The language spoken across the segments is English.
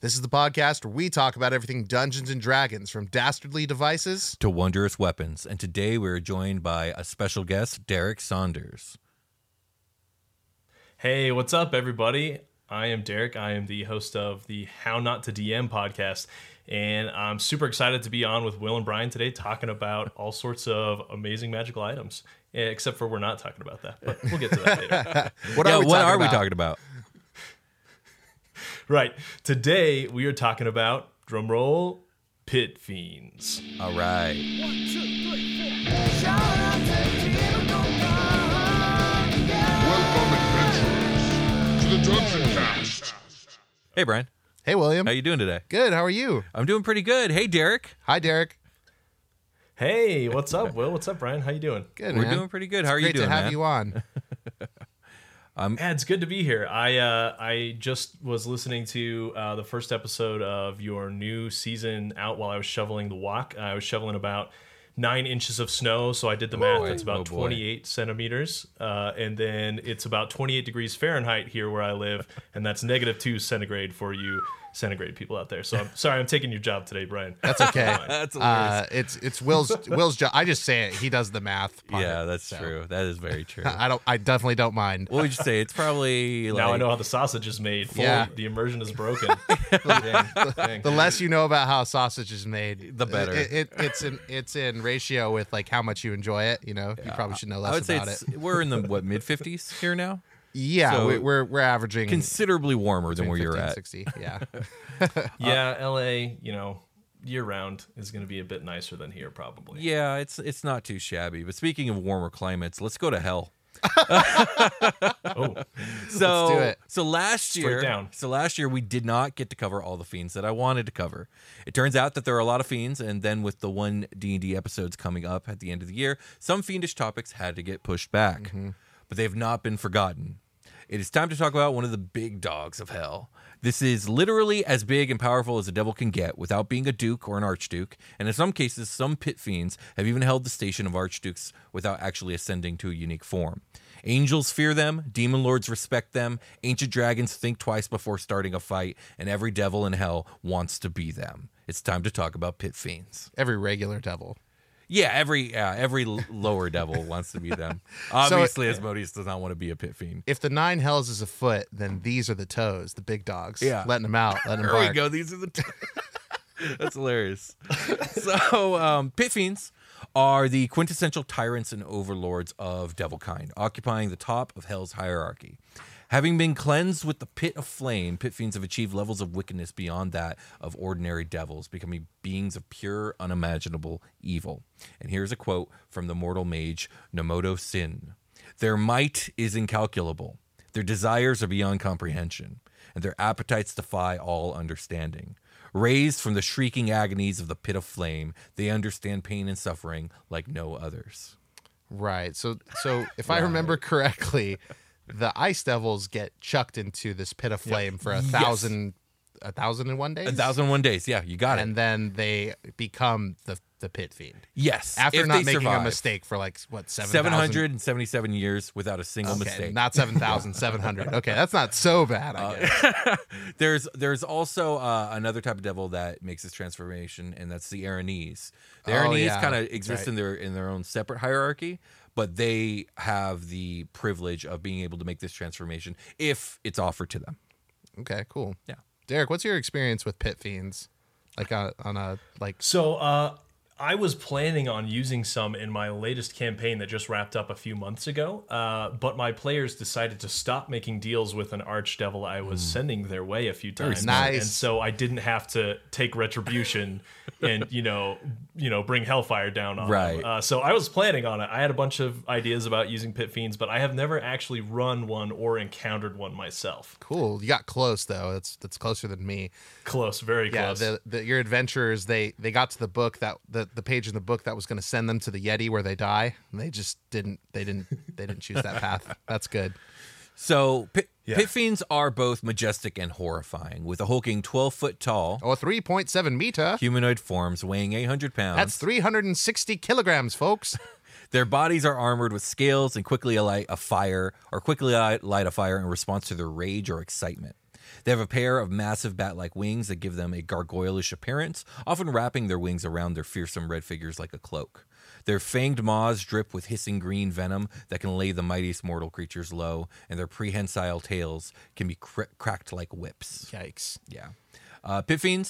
This is the podcast where we talk about everything Dungeons and Dragons, from dastardly devices To wondrous weapons. And today we're joined by a special guest, Derrick Saunders. Hey, what's up, everybody? I am Derrick. I am the host of the How Not to DM podcast. And I'm super excited to be on with Will and Brian today talking about all sorts of amazing magical items. Except for we're not talking about that, but we'll get to that later. What yeah, are we what talking are we about? talking about? Right. Today we are talking about, drumroll, pit fiends. All right. Welcome, adventurers, to the Dungeoncast. Hey, Brian. Hey, William. How you doing today? Good. How are you? I'm doing pretty good. Hey, Derrick. Hi, Derrick. Hey, what's up, Will? What's up, Brian? How you doing? Good. We're man. doing pretty good. How are Great you doing, to have man? you on. Yeah, it's good to be here. I uh, I just was listening to uh, the first episode of your new season out while I was shoveling the walk. I was shoveling about nine inches of snow, so I did the math. boy. That's about Oh, 28 centimeters, uh, and then it's about 28 degrees Fahrenheit here where I live, and that's negative two centigrade for you centigrade people out there. So I'm sorry, I'm taking your job today, Brian. That's okay. That's uh, it's it's Will's Will's job. I just say it. He does the math. Part, yeah, that's so. true. That is very true. I don't. I definitely don't mind. what would you say? It's probably like now I know how the sausage is made. Fully, Yeah. the immersion is broken. Dang, dang. The less you know about how sausage is made, The better. It, it, it's in it's in ratio with like how much you enjoy it. You know, you probably should know I less would say about it's, it. we're in the what mid 50s here now. Yeah, so- we, we're we're averaging Considerably warmer than where between you're at. 60. Yeah, Yeah, LA, you know, year round is going to be a bit nicer than here, probably. Yeah, it's it's not too shabby. But speaking of warmer climates, let's go to hell. Oh, So do it. so last year, down. so last year we did not get to cover all the fiends that I wanted to cover. It turns out that there are a lot of fiends, and then with the one D and D episodes coming up at the end of the year, some fiendish topics had to get pushed back, Mm-hmm. But they have not been forgotten. It is time to talk about one of the big dogs of hell. This is literally as big and powerful as a devil can get without being a duke or an archduke, and in some cases, some pit fiends have even held the station of archdukes without actually ascending to a unique form. Angels fear them, demon lords respect them, ancient dragons think twice before starting a fight, and every devil in hell wants to be them. It's time to talk about pit fiends. every regular devil. Yeah, every uh, every lower devil wants to be them. Obviously, Asmodeus does not want to be a pit fiend. If the nine hells is a foot, then these are the toes, the big dogs. Yeah. letting them out, letting them There we go. These are the. T- That's hilarious. so, um, pit fiends are the quintessential tyrants and overlords of devilkind, occupying the top of hell's hierarchy. Having been cleansed with the pit of flame, pit fiends have achieved levels of wickedness beyond that of ordinary devils, becoming beings of pure, unimaginable evil. And here's a quote from the mortal mage Nomoto Sin Their might is incalculable, their desires are beyond comprehension, and their appetites defy all understanding. Raised from the shrieking agonies of the pit of flame, they understand pain and suffering like no others. Right. So so if I remember correctly, the ice devils get chucked into this pit of flame for a thousand a thousand and one days. A thousand and one days. Yeah, you got it. and then they become the the pit fiend Yes. after not making survive. a mistake for like what seven Seven hundred and seventy-seven years without a single Okay, mistake. not seven thousand seven hundred. Okay, that's not so bad. Uh, guess. there's there's also uh, another type of devil that makes this transformation, and that's the Aranese. The Oh, yeah, kind of exist right. in their in their own separate hierarchy, but they have the privilege of being able to make this transformation if it's offered to them. okay, cool. Yeah. Derrick, what's your experience with pit fiends? Like on, on a like So uh, I was planning on using some in my latest campaign that just wrapped up a few months ago, uh, but my players decided to stop making deals with an archdevil I was sending their way a few times, smart. and so I didn't have to take retribution and you know you know bring hellfire down on Right. them. Uh, so I was planning on it. I had a bunch of ideas about using pit fiends, but I have never actually run one or encountered one myself. cool. You got close though. That's that's closer than me. Close, very Yeah, close. the, the your adventurers they they got to the book that the, the page in the book that was going to send them to the Yeti where they die, and they just didn't they didn't they didn't choose that path. That's good. So pit, Yeah. pit fiends are both majestic and horrifying, with a hulking twelve foot tall or 3.7 meter. humanoid forms weighing eight hundred pounds. That's three hundred and sixty kilograms, folks. Their bodies are armored with scales and quickly light a fire or quickly light light a fire in response to their rage or excitement. They have a pair of massive bat-like wings that give them a gargoylish appearance, often wrapping their wings around their fearsome red figures like a cloak. Their fanged maws drip with hissing green venom that can lay the mightiest mortal creatures low, and their prehensile tails can be cr- cracked like whips. Yikes. Yeah. Uh,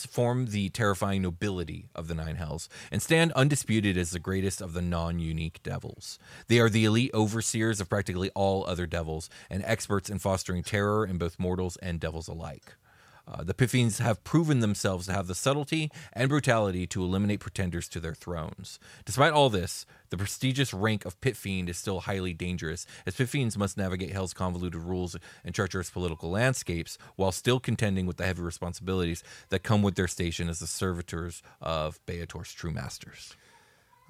form the terrifying nobility of the Nine Hells and stand undisputed as the greatest of the non unique devils. They are the elite overseers of practically all other devils and experts in fostering terror in both mortals and devils alike. Uh, the Pit have proven themselves to have the subtlety and brutality to eliminate pretenders to their thrones. Despite all this, the prestigious rank of Pit Fiend is still highly dangerous, as Pit Fiends must navigate Hell's convoluted rules and treacherous political landscapes while still contending with the heavy responsibilities that come with their station as the servitors of Baator's true masters.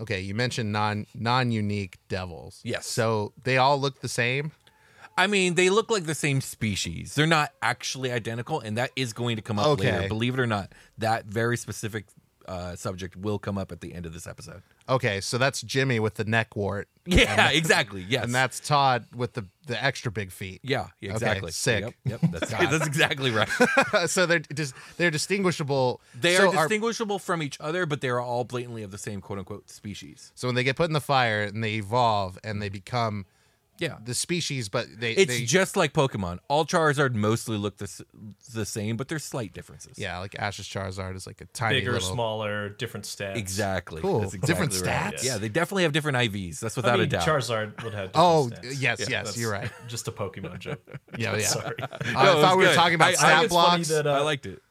Okay, you mentioned non non unique devils. Yes. So they all look the same. I mean, they look like the same species. They're not actually identical, and that is going to come up Okay. later. Believe it or not, that very specific uh, subject will come up at the end of this episode. Okay, so that's Jimmy with the neck wart, Yeah, exactly. Yes. and that's Todd with the the extra big feet. yeah, exactly. sick. Yep, yep that's, that's exactly right. so they're just they're distinguishable. They so are distinguishable from each other, but they are all blatantly of the same quote unquote species. so when they get put in the fire and they evolve and they become Yeah. the species, but they It's they, just like Pokemon. All Charizard mostly look the, s- the same, but there's slight differences. yeah, like Ash's Charizard is like a tiny Bigger, little. smaller, different stats. Exactly. Cool. That's exactly Different right. stats? Yeah, they definitely have different IVs. That's I without mean, a doubt. Charizard would have. different Oh stats. yes, yes, That's you're right. Just a Pokemon joke. Yeah, yeah. Sorry. I No, it thought we were good. talking about I- I stat think it's funny blocks. that, uh, I liked it.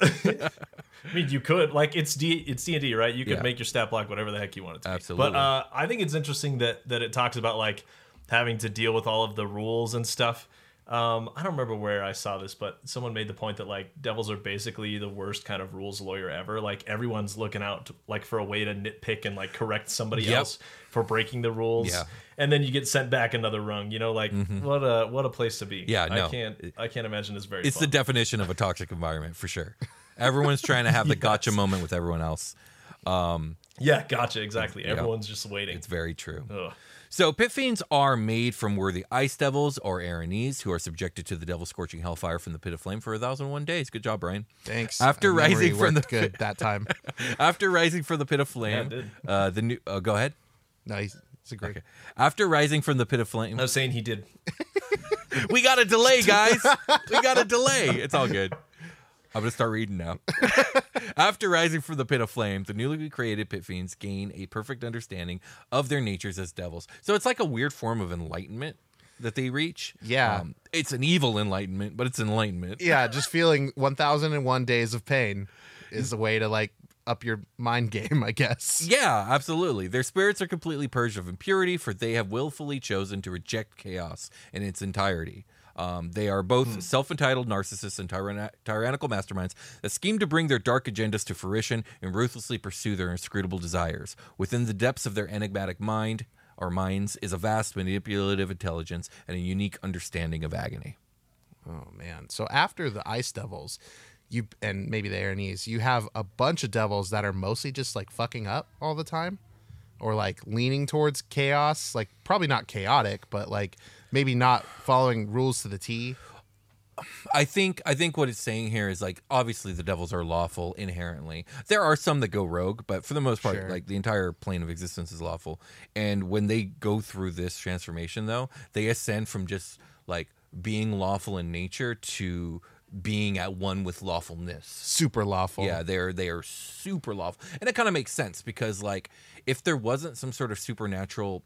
I mean, you could like it's D it's D and D, right? You could Yeah. make your stat block whatever the heck you want it to. be. Absolutely. But uh, I think it's interesting that that it talks about like having to deal with all of the rules and stuff. Um, I don't remember where I saw this, but someone made the point that like devils are basically the worst kind of rules lawyer ever. Like everyone's looking out to, like for a way to nitpick and like correct somebody Yep. else for breaking the rules. Yeah. And then you get sent back another rung. You know, like what a what a place to be. Yeah, no. I can't I can't imagine it's very. It's the definition of a toxic environment for sure. Everyone's trying to have the gotcha moment with everyone else. yeah, gotcha. Exactly. Everyone's just waiting. It's very true. Ugh. So pit fiends are made from worthy ice devils or Aranese who are subjected to the devil scorching hellfire from the pit of flame for a thousand and one days. Good job, Brian. Thanks. After My rising from the worked good that time. after rising from the pit of flame, did. uh, the new uh, go ahead. No, he's, he's a great. Okay. After rising from the pit of flame, I was saying he did. we got a delay, guys. we got a delay. It's all good. I'm gonna start reading now. After rising from the pit of flame, the newly created pit fiends gain a perfect understanding of their natures as devils. So it's like a weird form of enlightenment that they reach. Um, Yeah. it's an evil enlightenment, but it's enlightenment. Yeah, just feeling 1001 days of pain is a way to like up your mind game, I guess. Yeah, absolutely. Their spirits are completely purged of impurity, for they have willfully chosen to reject chaos in its entirety. Um, they are both self entitled narcissists and tyrann- tyrannical masterminds that scheme to bring their dark agendas to fruition and ruthlessly pursue their inscrutable desires. Within the depths of their enigmatic mind or minds is a vast manipulative intelligence and a unique understanding of agony. Oh man. So after the Ice Devils, you and maybe the Aranese, you have a bunch of devils that are mostly just like fucking up all the time, or like leaning towards chaos. Like probably not chaotic, but like maybe not following rules to the T. I think I think what it's saying here is like obviously the devils are lawful inherently. There are some that go rogue, but for the most part, Sure. like the entire plane of existence is lawful. And when they go through this transformation, though, they ascend from just like being lawful in nature to being at one with lawfulness. Super lawful. Yeah, they're they are super lawful, and it kind of makes sense because like if there wasn't some sort of supernatural,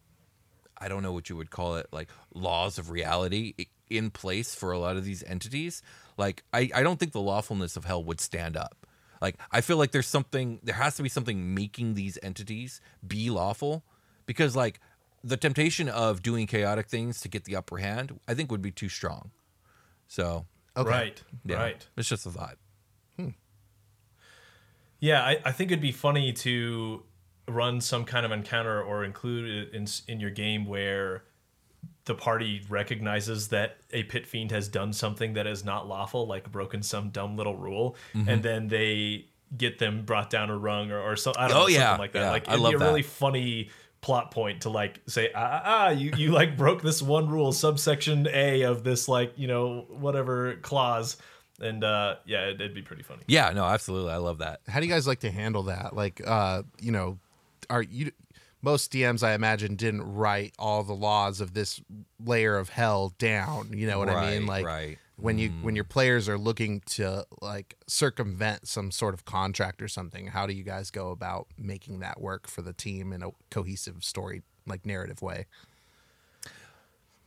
I don't know what you would call it, like laws of reality in place for a lot of these entities, like I I don't think the lawfulness of hell would stand up. Like I feel like there's something there has to be something making these entities be lawful because like the temptation of doing chaotic things to get the upper hand, I think would be too strong. So Okay. Right. yeah, Right. it's just a thought. Hmm. Yeah, I, I think it'd be funny to run some kind of encounter or include it in in your game where the party recognizes that a pit fiend has done something that is not lawful, like broken some dumb little rule, Mm-hmm. and then they get them brought down a rung or, or so, I don't Oh, know, yeah, something like that. yeah, like it'd love be a that. really funny plot point to like say ah, ah ah you you like broke this one rule subsection a of this like you know whatever clause and uh yeah it'd, it'd be pretty funny Yeah, no, absolutely, I love that. How do you guys like to handle that? Like, uh, you know, are you most DMs I imagine didn't write all the laws of this layer of hell down. You know what I mean? Like right. when you when mm. your players are looking to like circumvent some sort of contract or something, how do you guys go about making that work for the team in a cohesive story like narrative way?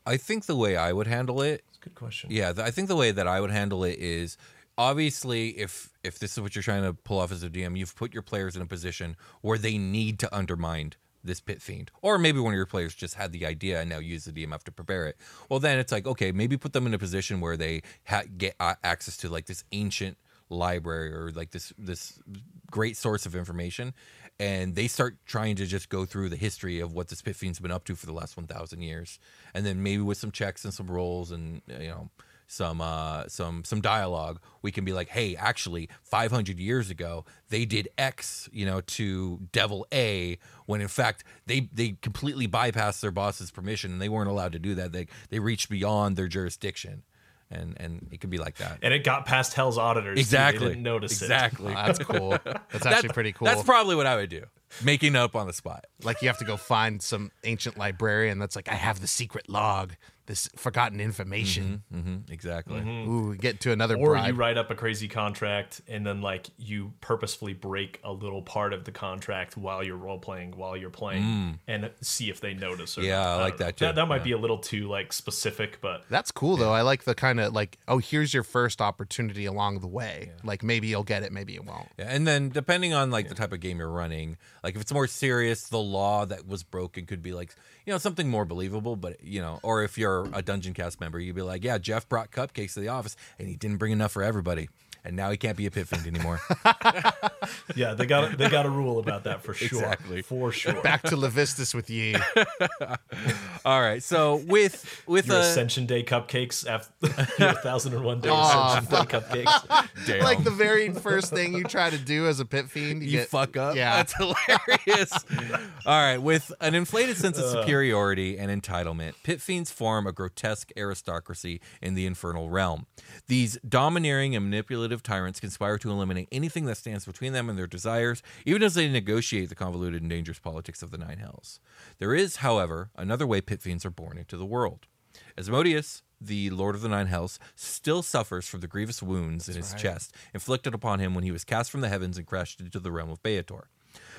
I think the way I would handle it, good question yeah, I think the way that I would handle it is obviously if if this is what you're trying to pull off as a DM, you've put your players in a position where they need to undermine this pit fiend, or maybe one of your players just had the idea and now use the DMF to prepare it. Well, then it's like okay, maybe put them in a position where they ha- get uh, access to like this ancient library or like this this great source of information. And they start trying to just go through the history of what this pit fiend's been up to for the last 1000 years. And then maybe with some checks and some rolls and you know some uh some some dialogue. We can be like hey actually 500 years ago they did x you know to devil a when in fact they they completely bypassed their boss's permission and they weren't allowed to do that. They they reached beyond their jurisdiction. And and it could be like that. And it got past Hell's auditors. too. exactly. they didn't notice exactly. Oh, that's cool. That's actually pretty cool. that's probably what i would do. Making up on the spot. Like you have to go find some ancient librarian that's like, I have the secret log, this forgotten information. hmm exactly Ooh, get to another it. Or bribe. you write up a crazy contract and then like you purposefully break a little part of the contract while you're role playing, while you're playing, and see if they notice. Or Mm. Yeah, not. I like know. that too. That, that might Yeah. be a little too like specific, but That's cool though. I like the kind of like, oh, here's your first opportunity along the way. Like maybe you'll get it, maybe you won't. Yeah, and then depending on like the type of game you're running, like if it's more serious, the law that was broken could be like you know something more believable. But you know, or if you're a Dungeoncast member, you'd be like, yeah, Jeff brought cupcakes to the office and he didn't bring enough for everybody, and now he can't be a pit fiend anymore. yeah, they got they got a rule about that for sure, Exactly. for sure. Back to Levistus with ye. All right, so with with your a Ascension Day cupcakes after your thousand and one day Aw. Ascension Day cupcakes. damn, like the very first thing you try to do as a pit fiend, you, you get, fuck up. Yeah. That's hilarious. All right. With an inflated sense of uh. superiority and entitlement, pit fiends form a grotesque aristocracy in the infernal realm. These domineering and manipulative tyrants conspire to eliminate anything that stands between them and their desires, even as they negotiate the convoluted and dangerous politics of the Nine Hells. There is, however, another way pit fiends are born into the world. Asmodeus, the Lord of the Nine Hells, still suffers from the grievous wounds in his chest inflicted upon him when he was cast from the heavens and crashed into the realm of Baator.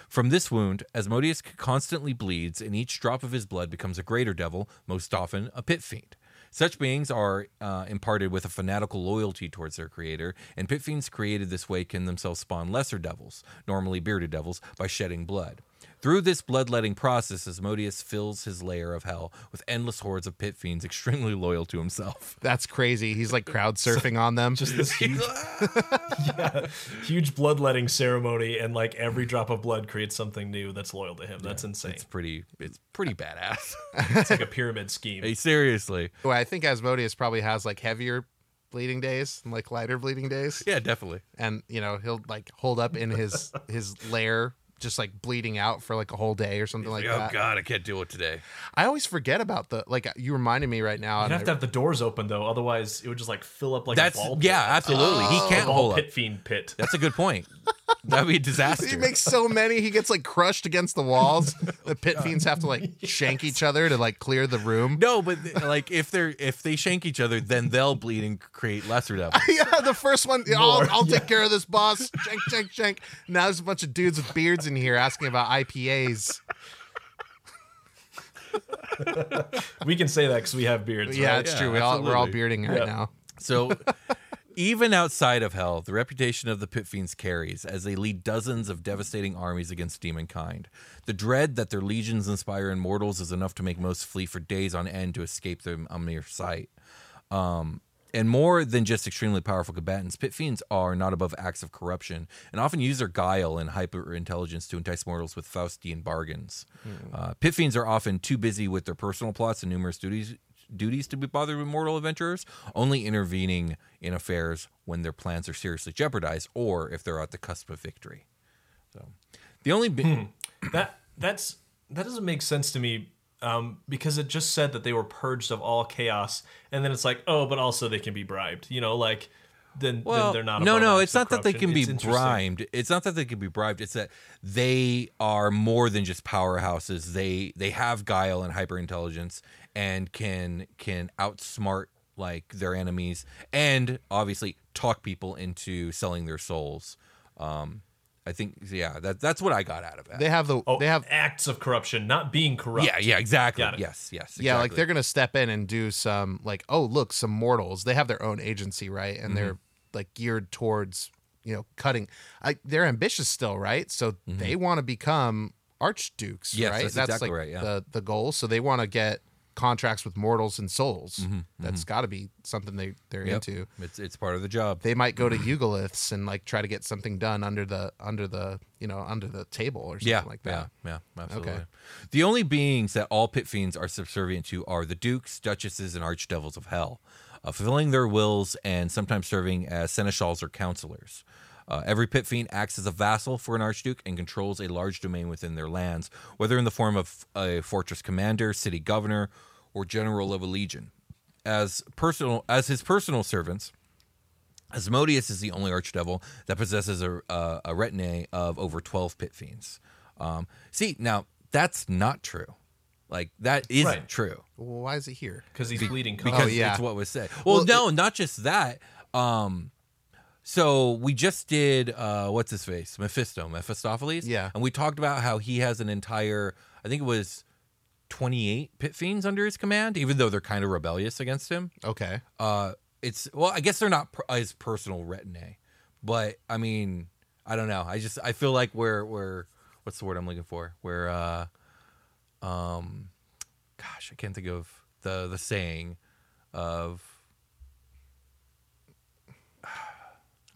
From this wound, Asmodeus constantly bleeds, and each drop of his blood becomes a greater devil, most often a pit fiend. Such beings are uh, imparted with a fanatical loyalty towards their creator, and pit fiends created this way can themselves spawn lesser devils, normally bearded devils, by shedding blood. Through this bloodletting process, Asmodeus fills his lair of hell with endless hordes of pit fiends extremely loyal to himself. That's crazy. He's like crowd surfing on them. Just this huge, ah! yeah, huge bloodletting ceremony, and like every drop of blood creates something new that's loyal to him. That's insane. It's pretty it's pretty badass. It's like a pyramid scheme. hey, seriously. Well, I think Asmodeus probably has like heavier bleeding days, and like lighter bleeding days. Yeah, definitely. and you know he'll like hold up in his his lair just like bleeding out for like a whole day or something like that. oh that God, I can't deal with today. i always forget about the like you reminded me right now You'd have I- to have the doors open though, otherwise it would just like fill up like That's a ball. pit. yeah, absolutely. he can't oh, ball hold up. pit fiend pit. That's a good point. That'd be a disaster. he makes so many he gets like crushed against the walls the pit fiends have to like shank each other to like clear the room no, but like if they're if they shank each other, then they'll bleed and create lesser devils. yeah the first one yeah, i'll, I'll yeah. take care of this boss shank shank shank now there's a bunch of dudes with beards in here asking about ipas We can say that because we have beards. yeah right? it's Yeah, true we all, we're all bearding right Yeah. now So even outside of hell, the reputation of the pit fiends carries as they lead dozens of devastating armies against demonkind. The dread that their legions inspire in mortals is enough to make most flee for days on end to escape them a mere sight. Um, and more than just extremely powerful combatants, pit fiends are not above acts of corruption and often use their guile and hyper intelligence to entice mortals with Faustian bargains. Uh, pit fiends are often too busy with their personal plots and numerous duties duties to be bothered with mortal adventurers, only intervening in affairs when their plans are seriously jeopardized or if they're at the cusp of victory. So, the only bi- That that's that doesn't make sense to me um, because it just said that they were purged of all chaos, and then it's like, oh, but also they can be bribed. You know, like then, well, then they're not. no, no, it's not that they can be It's interesting. bribed. It's not that they can be bribed. It's that they are more than just powerhouses. They they have guile and hyper intelligence and can can outsmart like their enemies and obviously talk people into selling their souls. Um, I think yeah, that that's what I got out of it. they have the Oh, they have acts of corruption, not being corrupt. yeah, yeah, exactly. Got it. Yes, yes. Yeah, like they're gonna step in and do some like, oh look, some mortals. They have their own agency, right? And they're Mm-hmm. like geared towards you know cutting. I, they're ambitious still, right? So they want to become archdukes, Mm-hmm. Yes, right? that's exactly like right, yeah. the the goal. So they want to get contracts with mortals and souls. Mm-hmm, That's got to be something they they're Yep. into. It's it's part of the job. They might go to Eugaliths and like try to get something done under the under the you know under the table or something yeah, like that. Yeah, yeah, absolutely. Okay. The only beings that all pit fiends are subservient to are the dukes, duchesses, and archdevils of hell, uh, fulfilling their wills and sometimes serving as seneschals or counselors. Uh, every pit fiend acts as a vassal for an archduke and controls a large domain within their lands, whether in the form of a fortress commander, city governor, or general of a legion. As personal as his personal servants, Asmodeus is the only archdevil that possesses a, a, a retinue of over 12 pit fiends. Um, see, now that's not true. Like, that isn't Right. true Well, why is it here? because he's bleeding. because Oh, yeah. it's what was said. Well, Well, no, not just that. Um, so we just did, uh, what's his face? Mephisto, Mephistopheles. Yeah. And we talked about how he has an entire, I think it was 28 pit fiends under his command, even though they're kind of rebellious against him Okay. uh it's well i guess they're not his personal retinue but i mean i don't know i just i feel like we're we're what's the word i'm looking for we're uh um gosh i can't think of the the saying of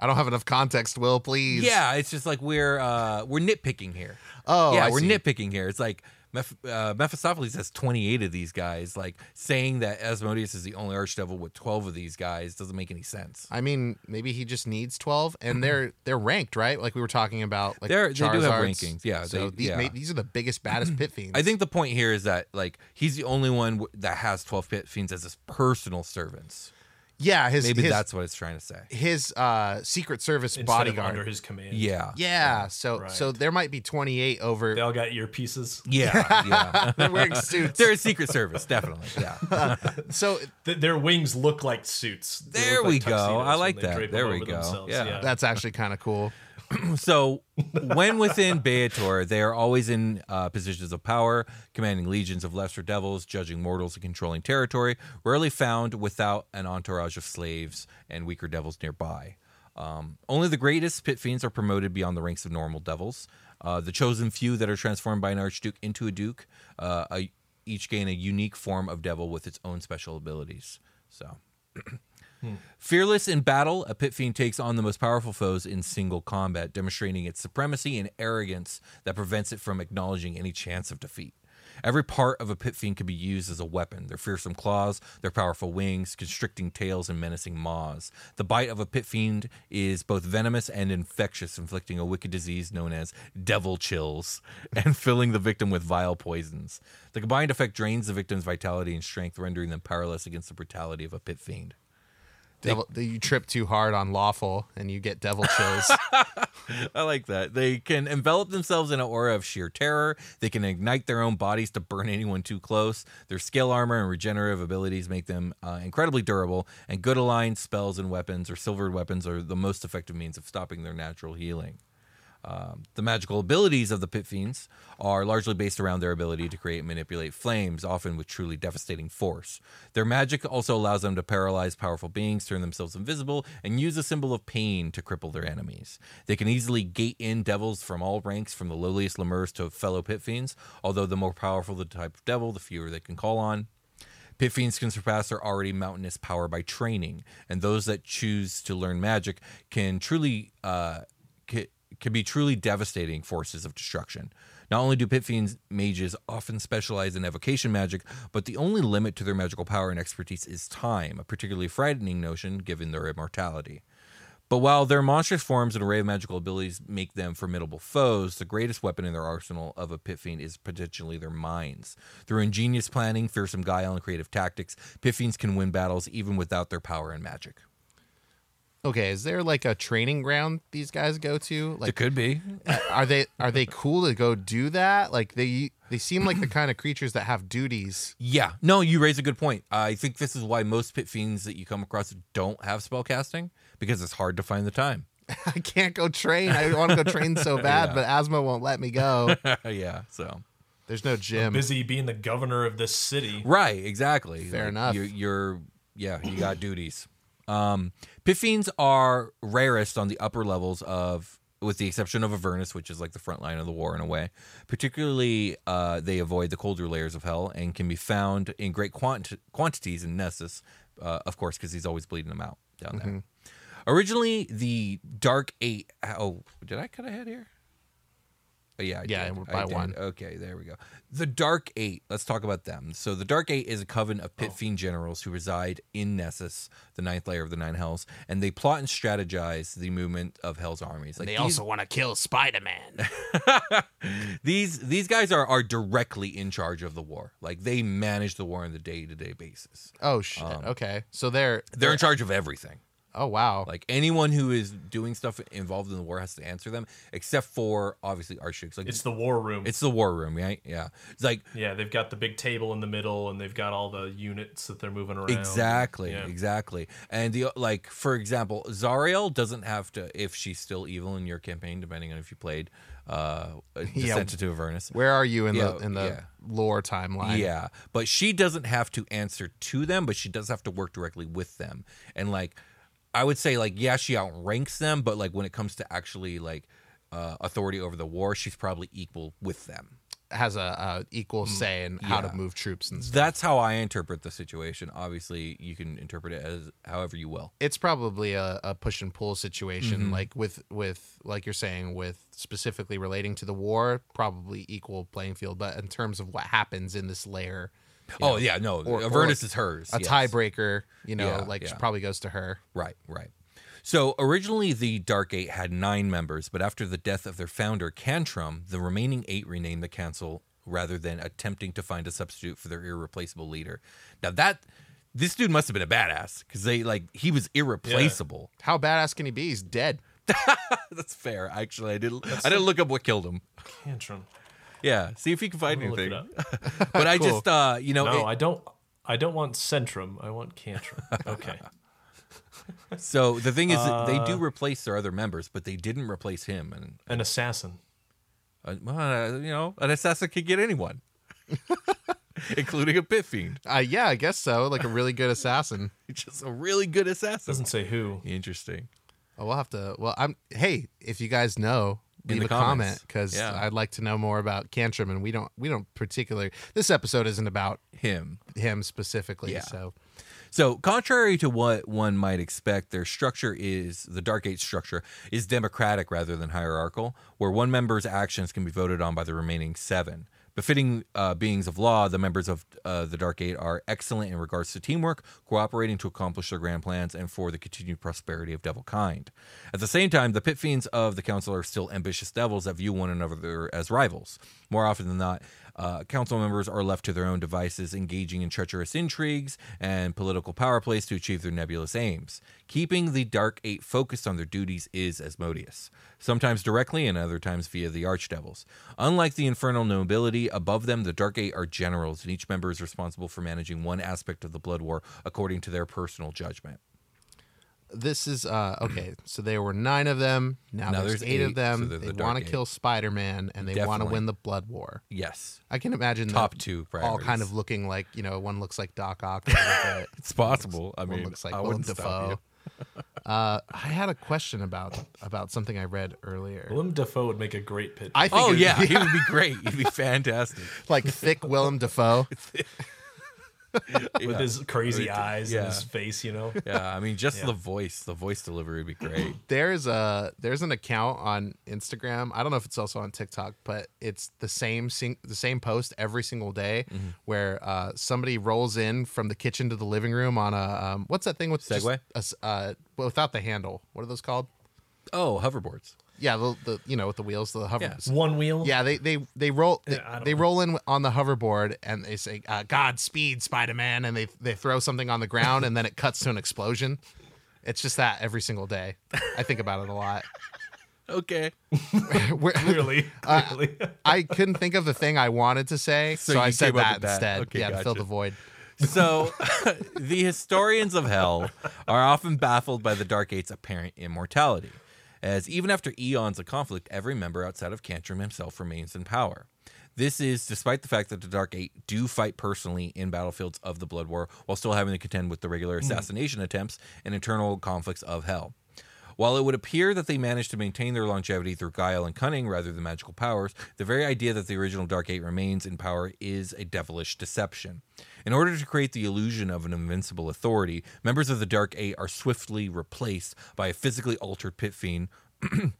I don't have enough context. Will please? yeah it's just like we're uh we're nitpicking here Oh, yeah I we're see. nitpicking here it's like Meph- uh, Mephistopheles has 28 of these guys. Like saying that Asmodeus is the only archdevil with 12 of these guys doesn't make any sense. I mean, maybe he just needs twelve, and they're they're ranked, right? Like we were talking about. Like They're- they do have rankings, yeah, So they- these, yeah. ma- these are the biggest, baddest pit fiends. I think the point here is that like he's the only one w- that has 12 pit fiends as his personal servants. Yeah, his Maybe his, that's what it's trying to say. his uh, Secret Service instead of bodyguard. under his command. Yeah. yeah, so Right. so there might be twenty eight over. they all got earpieces. Yeah. Yeah. They're wearing suits. They're a secret service, definitely. Yeah. so Th- their wings look like suits. They There look like we go. I like that. There we go. themselves. Yeah. that's actually kind of cool. So when within Baator, they are always in uh, positions of power, commanding legions of lesser devils, judging mortals, and controlling territory, rarely found without an entourage of slaves and weaker devils nearby. Um, only the greatest pit fiends are promoted beyond the ranks of normal devils. Uh, the chosen few that are transformed by an archduke into a duke uh, I- each gain a unique form of devil with its own special abilities. So. Hmm. Fearless in battle, a pit fiend takes on the most powerful foes in single combat, demonstrating its supremacy and arrogance that prevents it from acknowledging any chance of defeat. Every part of a pit fiend can be used as a weapon. Their fearsome claws, their powerful wings, constricting tails, and menacing maws. The bite of a pit fiend is both venomous and infectious, inflicting a wicked disease known as devil chills and filling the victim with vile poisons. The combined effect drains the victim's vitality and strength, rendering them powerless against the brutality of a pit fiend. Devil, you trip too hard on lawful and you get devil chills. I like that. They can envelop themselves in an aura of sheer terror. They can ignite their own bodies to burn anyone too close. Their scale armor and regenerative abilities make them uh, incredibly durable, and good aligned spells and weapons or silvered weapons are the most effective means of stopping their natural healing. Um, the magical abilities of the pit fiends are largely based around their ability to create and manipulate flames, often with truly devastating force. Their magic also allows them to paralyze powerful beings, turn themselves invisible, and use a symbol of pain to cripple their enemies. They can easily gate in devils from all ranks, from the lowliest lemures to fellow pit fiends, although the more powerful the type of devil, the fewer they can call on. Pit fiends can surpass their already mountainous power by training, and those that choose to learn magic can truly uh, can be truly devastating forces of destruction. Not only do pit fiends mages often specialize in evocation magic, but the only limit to their magical power and expertise is time, a particularly frightening notion given their immortality. But while their monstrous forms and array of magical abilities make them formidable foes, the greatest weapon in their arsenal of a pit fiend is potentially their minds. Through ingenious planning, fearsome guile, and creative tactics, pit fiends can win battles even without their power and magic. Okay, is there like a training ground these guys go to? Like it could be. are they are they cool to go do that? Like they they seem like the kind of creatures that have duties. Yeah. No, you raise a good point. I think this is why most pit fiends that you come across don't have spell casting because it's hard to find the time. I can't go train. I want to go train so bad, Yeah. but asthma won't let me go. yeah. So. There's no gym. Busy being the governor of this city. Right, exactly. Fair enough. You're, you're, yeah, you got duties. Um, pit fiends are rarest on the upper levels of, with the exception of Avernus, which is like the front line of the war in a way. Particularly, uh, they avoid the colder layers of hell and can be found in great quant- quantities in Nessus, uh, of course, because he's always bleeding them out down there. Mm-hmm. Originally, the Dark Eight. Oh, did I cut ahead here? Oh, yeah, I Yeah, did. we're by one. Okay, there we go. The Dark Eight. Let's talk about them. So the Dark Eight is a coven of Oh. pit fiend generals who reside in Nessus, the ninth layer of the Nine Hells, and they plot and strategize the movement of Hell's armies. Like they these, also want to kill Spider Man. these these guys are are directly in charge of the war. Like they manage the war on the day to day basis. Oh shit. Um, okay, so they're They're in charge of everything. Oh wow. Like anyone who is doing stuff involved in the war has to answer them, except for obviously Archduke's. Like It's the war room. it's the war room, right? Yeah, it's like yeah, they've got the big table in the middle, and they've got all the units that they're moving around. Exactly, Yeah. exactly. And the like, for example, Zariel doesn't have to if she's still evil in your campaign, depending on if you played uh Yeah. Descent to Avernus. Where are you in Yeah, the in the yeah. lore timeline? Yeah, but she doesn't have to answer to them, but she does have to work directly with them. And like, I would say like, yeah, she outranks them, but like when it comes to actually like uh, authority over the war, she's probably equal with them. Has a, a equal say in how Mm, yeah. to move troops and stuff. That's how I interpret the situation. Obviously, you can interpret it as however you will. It's probably a, a push and pull situation, Mm-hmm. like with with like you're saying, with specifically relating to the war, probably equal playing field. But in terms of what happens in this layer, Oh know, yeah, no, or- or Avernus is hers. a yes. tiebreaker, you know, Yeah, like yeah. probably goes to her. Right, right. So originally the Dark Eight had nine members, but after the death of their founder, Cantrum, the remaining eight renamed the Council rather than attempting to find a substitute for their irreplaceable leader. Now that this dude must have been a badass because they like he was irreplaceable. How badass can he be? He's dead. That's fair. Actually, I didn't. I didn't look up what killed him. Cantrum. Yeah, see if you can find anything. look it but I Cool. just, uh, you know, No, it- I don't. I don't want Centrum. I want Cantrum. Okay. so the thing is, that they Uh, do replace their other members, but they didn't replace him, and An assassin. Uh, well, uh, you know, an assassin could get anyone, including a pit fiend. Uh, yeah, I guess so. Like a really good assassin. Just a really good assassin. Doesn't say who. Interesting. Oh, we'll have to. Well, I'm. Hey, if you guys know, In leave the a comment because Yeah. I'd like to know more about Cantrum, and we don't. We don't particularly. This episode isn't about Him. him specifically. Yeah. So So, contrary to what one might expect, their structure is the Dark Eight structure is democratic rather than hierarchical, where one member's actions can be voted on by the remaining seven. Befitting uh, beings of law, the members of uh, the Dark Eight are excellent in regards to teamwork, cooperating to accomplish their grand plans, and for the continued prosperity of devil kind. At the same time, the pit fiends of the council are still ambitious devils that view one another as rivals. More often than not, uh, council members are left to their own devices, engaging in treacherous intrigues and political power plays to achieve their nebulous aims. Keeping the Dark Eight focused on their duties is Asmodeus, sometimes directly and other times via the Archdevils. Unlike the Infernal Nobility, above them, the Dark Eight are generals, and each member is responsible for managing one aspect of the Blood War according to their personal judgment. This is uh okay. So there were nine of them. Now, Now there's, there's eight, eight, of them. so they're the want to kill Spider-Man and they want to win the Blood War. Yes, I can imagine top them two all kind of looking like you know one looks like Doc Ock. a little bit. It's possible. I one mean, looks like I Willem wouldn't stop Dafoe. uh, I had a question about about something I read earlier. Willem Dafoe would make a great pit. I think Oh it- yeah, he would be great. He'd be fantastic. like thick Willem Dafoe. with Yeah. his crazy Right. eyes Yeah. and his face, you know. Yeah, I mean, just Yeah. the voice, the voice delivery would be great. There's a there's an account on Instagram. I don't know if it's also on TikTok, but it's the same sing, the same post every single day, Mm-hmm. where uh, somebody rolls in from the kitchen to the living room on a um, what's that thing with just Segway? uh, without the handle. What are those called? Oh, hoverboards. Yeah, the, the you know with the wheels, the hover. Yeah. One wheel. Yeah, they they they roll they, Yeah, they roll in on the hoverboard and they say uh, "Godspeed, Spider Man," and they they throw something on the ground and then it cuts to an explosion. It's just that every single day. I think about it a lot. Okay. We're- Clearly, Uh, clearly. I couldn't think of the thing I wanted to say, so, So I you said that that. instead. Okay, yeah, to fill the void. So, the historians of hell are often baffled by the Dark Eight's apparent immortality, as even after eons of conflict, every member outside of Cantrum himself remains in power. This is despite the fact that the Dark Eight do fight personally in battlefields of the Blood War while still having to contend with the regular hmm. assassination attempts and internal conflicts of hell. While it would appear that they managed to maintain their longevity through guile and cunning rather than magical powers, the very idea that the original Dark Eight remains in power is a devilish deception. In order to create the illusion of an invincible authority, members of the Dark Eight are swiftly replaced by a physically altered pit fiend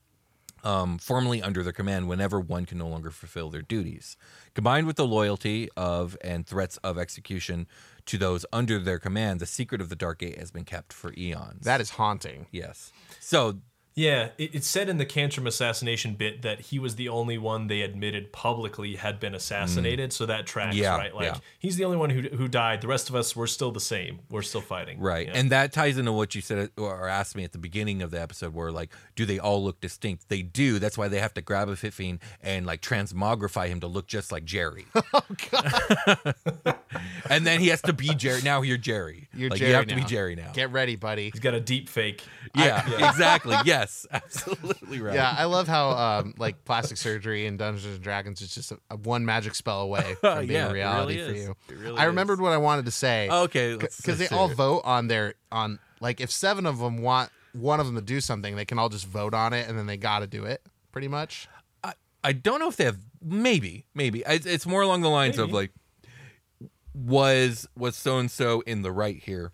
um, formally under their command whenever one can no longer fulfill their duties. Combined with the loyalty of and threats of execution to those under their command, the secret of the Dark Eight has been kept for eons. That is haunting. yes. So Yeah, it, it said in the Cantrum assassination bit that he was the only one they admitted publicly had been assassinated. So that tracks, Mm. Yeah, right? Like yeah. he's the only one who who died. The rest of us, we're still the same. We're still fighting. Right. Yeah. And that ties into what you said or asked me at the beginning of the episode where like, do they all look distinct? They do. That's why they have to grab a pit fiend and like transmogrify him to look just like Jerry. Oh god. and then he has to be Jerry. Now you're Jerry. You're like Jerry you have to be. Jerry now. Get ready, buddy. he's got a deep fake. yeah, exactly. Yes. Absolutely right. Yeah, I love how um, like plastic surgery in Dungeons and Dragons is just a, a one magic spell away from being Yeah, a reality really for you. Really I remembered is. what I wanted to say. Okay. because they all it. vote on their on like if seven of them want one of them to do something, they can all just vote on it, and then they got to do it. Pretty much. I, I don't know if they have maybe maybe it's, it's more along the lines of like was was so and so in the right here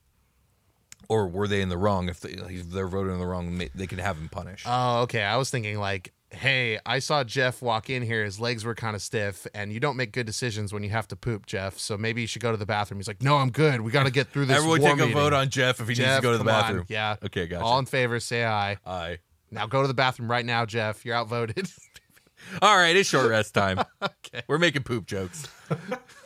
or were they in the wrong if, they, if they're voted in the wrong they can have him punished Oh, okay. I was thinking like, hey, I saw Jeff walk in here. His legs were kind of stiff, and you don't make good decisions when you have to poop, Jeff. So maybe you should go to the bathroom. He's like, no, I'm good. We got to get through this. everyone take a meeting." vote on jeff if he needs to go to the come on. bathroom Yeah. okay gotcha All in favor, say aye. Aye. Now go to the bathroom right now, Jeff. You're outvoted. all right it's short rest time okay we're making poop jokes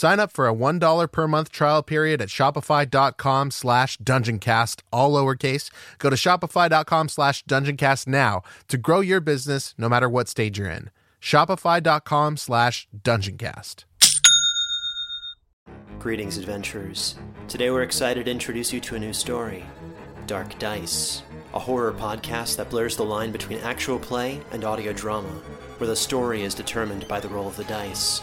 Sign up for a $1 per month trial period at shopify.com slash dungeoncast, all lowercase. Go to shopify.com slash dungeoncast now to grow your business no matter what stage you're in. Shopify.com slash dungeoncast. Greetings, adventurers. Today we're excited to introduce you to a new story Dark Dice, a horror podcast that blurs the line between actual play and audio drama, where the story is determined by the roll of the dice.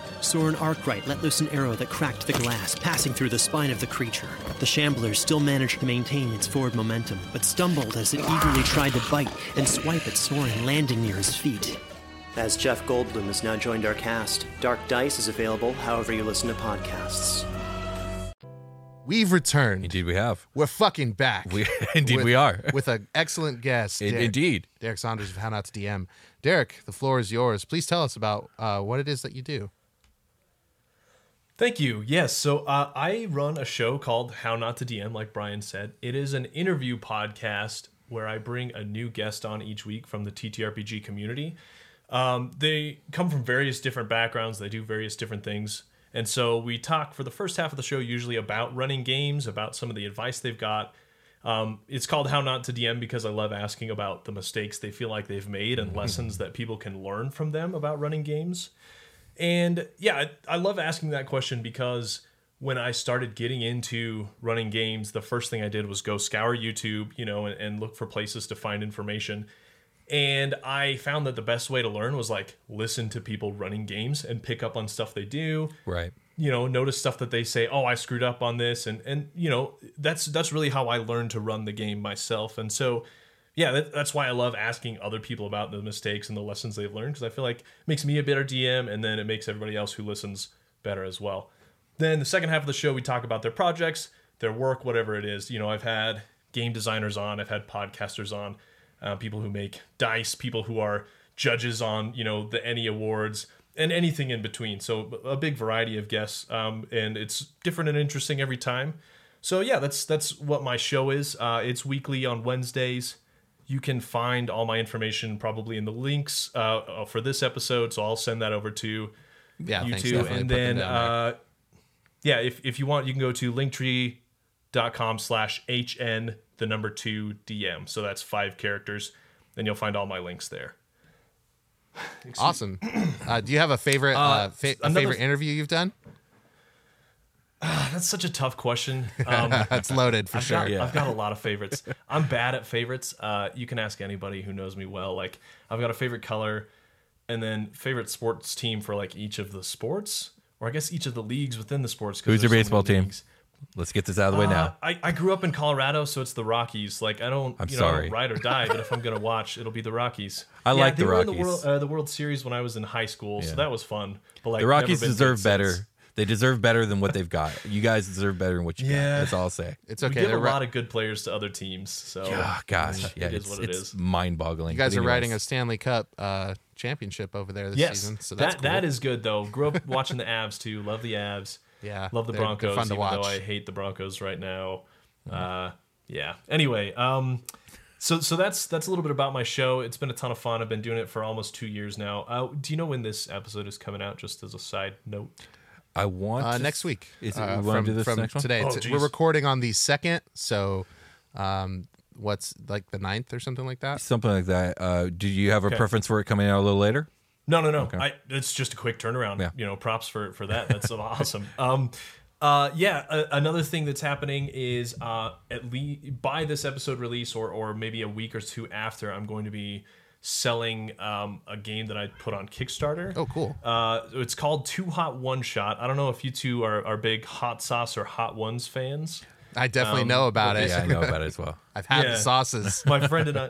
Soren Arkwright let loose an arrow that cracked the glass, passing through the spine of the creature. The shambler still managed to maintain its forward momentum, but stumbled as it eagerly tried to bite and swipe at Soren, landing near his feet. As Jeff Goldblum has now joined our cast, Dark Dice is available however you listen to podcasts. We've returned. Indeed, we have. We're fucking back. We, indeed, With- we are. with an excellent guest. In- Derrick- indeed. Derrick Saunders of How Not to DM. Derrick, the floor is yours. Please tell us about uh, what it is that you do. Thank you. Yes. So uh, I run a show called How Not to DM, like Brian said. It is an interview podcast where I bring a new guest on each week from the TTRPG community. Um, they come from various different backgrounds, they do various different things. And so we talk for the first half of the show usually about running games, about some of the advice they've got. Um, it's called How Not to DM because I love asking about the mistakes they feel like they've made and lessons that people can learn from them about running games. And yeah, I, I love asking that question because when I started getting into running games, the first thing I did was go scour YouTube, you know, and, and look for places to find information. And I found that the best way to learn was like listen to people running games and pick up on stuff they do Right. you know notice stuff that they say oh i screwed up on this and and you know that's that's really how i learned to run the game myself and so yeah that, that's why i love asking other people about the mistakes and the lessons they've learned because i feel like it makes me a better dm and then it makes everybody else who listens better as well. Then the second half of the show we talk about their projects their work whatever it is. You know i've had game designers on i've had podcasters on uh, people who make dice people who are judges on you know the any awards and anything in between. So a big variety of guests um, and it's different and interesting every time. So yeah that's that's what my show is. Uh, it's weekly on wednesdays you can find all my information probably in the links uh, for this episode so i'll send that over to Yeah, YouTube, definitely and then uh, yeah, if if you want, you can go to linktree.com slash hn the number two dm. So that's five characters, and you'll find all my links there. Awesome. Uh, do you have a favorite uh, fa- a favorite interview you've done? That's such a tough question. Um, That's loaded for I've sure. got, Yeah. I've got a lot of favorites. I'm bad at favorites. Uh, you can ask anybody who knows me well. Like I've got a favorite color, and then favorite sports team for like each of the sports, or I guess each of the leagues within the sports. Who's your so baseball team? leagues. Let's get this out of the way Uh, now. I, I grew up in Colorado, so it's the Rockies. Like I don't, I'm you sorry. ride or die. but if I'm gonna watch, it'll be the Rockies. I like they the Rockies. The World, uh, the World Series when I was in high school, Yeah. so that was fun. But like The Rockies deserve better. since. They deserve better than what they've got. You guys deserve better than what you Yeah. got. That's all I'll say. It's okay. We give a They're ri- lot of good players to other teams. So Oh, gosh. Yeah, it is it's, what it it's is. mind-boggling. you guys are riding a Stanley Cup uh, championship over there this Yes, season. So that's that cool. that is good though. Grew up watching the Avs too. Love the Avs. Yeah, love the they're- they're Broncos. fun to even watch. though I hate the Broncos right now. Uh, yeah. Anyway, um, so so that's that's a little bit about my show. It's been a ton of fun. I've been doing it for almost two years now. Uh, do you know when this episode is coming out? Just as a side note. I want uh, to- next week. Is it, uh, we want from, to do this from next one? today. Oh, we're recording on the second, so um, what's like the ninth or something like that. Something like that. Uh, do you have a Okay. preference for it coming out a little later? No, no, no. I, it's just a quick turnaround. Yeah. You know, props for for that. That's awesome. Um, uh, yeah. A, another thing that's happening is uh, at least by this episode release, or or maybe a week or two after, I'm going to be selling um, a game that I put on Kickstarter. Oh, cool. Uh, it's called Too Hot One Shot. I don't know if you two are, are big hot sauce or hot ones fans. I definitely know about it. Yeah, I know about it as well. I've had Yeah. the sauces. My friend and I.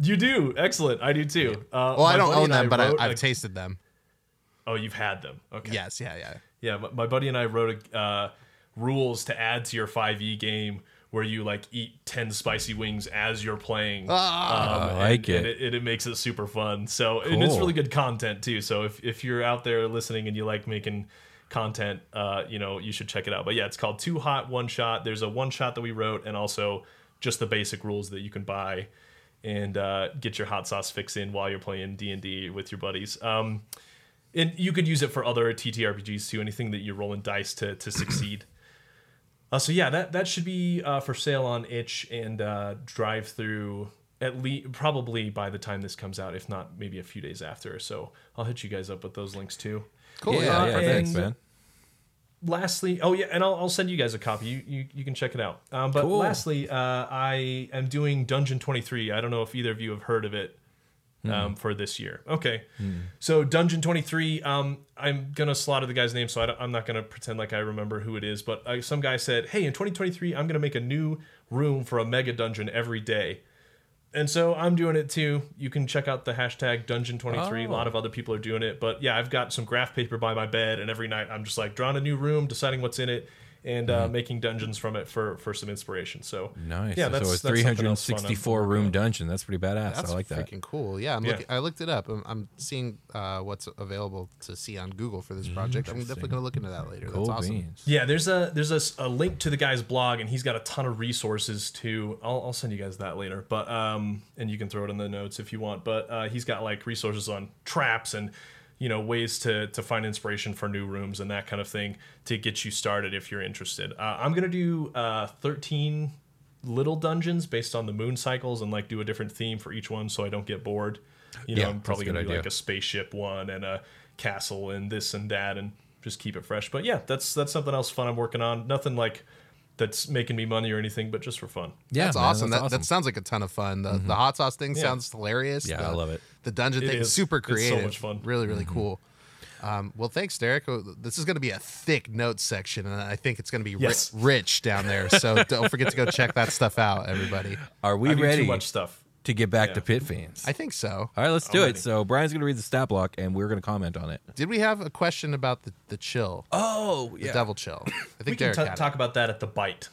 You do excellent. I do too. Uh, Well, I don't own and I them, but I, I've a- tasted them. Oh, you've had them. Okay. Yes, yeah, yeah. Yeah, my, my buddy and I wrote a, uh, rules to add to your 5e game where you like eat 10 spicy wings as you're playing. Ah, um, I like and, it. And it, it makes it super fun. So, and it's really good content too. So if, if you're out there listening and you like making content, uh, you know, you should check it out. But yeah, it's called Too Hot One Shot. There's a one shot that we wrote and also just the basic rules that you can buy and uh, get your hot sauce fix in while you're playing D&D with your buddies. Um, and you could use it for other TTRPGs too. Anything that you're rolling dice to to succeed. Uh, so yeah, that that should be uh, for sale on itch and uh, drive through at least probably by the time this comes out, if not maybe a few days after. So I'll hit you guys up with those links too. Cool. yeah, yeah. yeah, Uh, thanks, man. Lastly, oh yeah, and I'll, I'll send you guys a copy. You you, you can check it out. Um, but Cool. lastly, uh, I am doing Dungeon Twenty Three. I don't know if either of you have heard of it um, for this year. Okay, so Dungeon Twenty Three. Um, I'm gonna slaughter the guy's name, so I I'm not gonna pretend like I remember who it is. But uh, some guy said, "Hey, in 2023, I'm gonna make a new room for a mega dungeon every day." And so I'm doing it too. You can check out the hashtag Dungeon23. A lot of other people are doing it. But yeah, I've got some graph paper by my bed, and every night I'm just like drawing a new room, deciding what's in it, and uh, making dungeons from it for for some inspiration. So Nice. Yeah, so that's, it's that's something else fun I'm 364 room dungeon. That's pretty badass. That's I like that. freaking cool. Yeah, I'm Yeah. looking, I looked it up. I'm, I'm seeing uh, what's available to see on Google for this project. I'm definitely going to look into that later. Cool That's awesome. beans. Yeah, there's a there's a, s- a link to the guy's blog, and he's got a ton of resources too. I'll, I'll send you guys that later, but um, and you can throw it in the notes if you want. But uh, he's got like resources on traps and you know ways to to find inspiration for new rooms and that kind of thing to get you started if you're interested. Uh, I'm gonna do uh, 13 little dungeons based on the moon cycles and like do a different theme for each one, so I don't get bored. You know, Yeah, I'm probably gonna do idea. like a spaceship one and a castle and this and that and just keep it fresh. But yeah, that's that's something else fun I'm working on. Nothing like that's making me money or anything, but just for fun. Yeah, That's man, awesome. that's that, that sounds like a ton of fun. The, the hot sauce thing Yeah. sounds hilarious. Yeah, The- I love it. The dungeon It thing is. super It's so creative. much fun. Really, really cool. Um, well, thanks, Derrick. Oh, This is going to be a thick notes section, and I think it's going to be ri- rich down there. So don't forget to go check that stuff out, everybody. Are we I do ready too much stuff. To get back to Pit Fiends? I think so. All right, let's do I'm it. So Brian's going to read the stat block, and we're going to comment on it. Did we have a question about the, the chill, Oh, the devil chill? I think We think can Derrick t- had it. talk about that at the bite.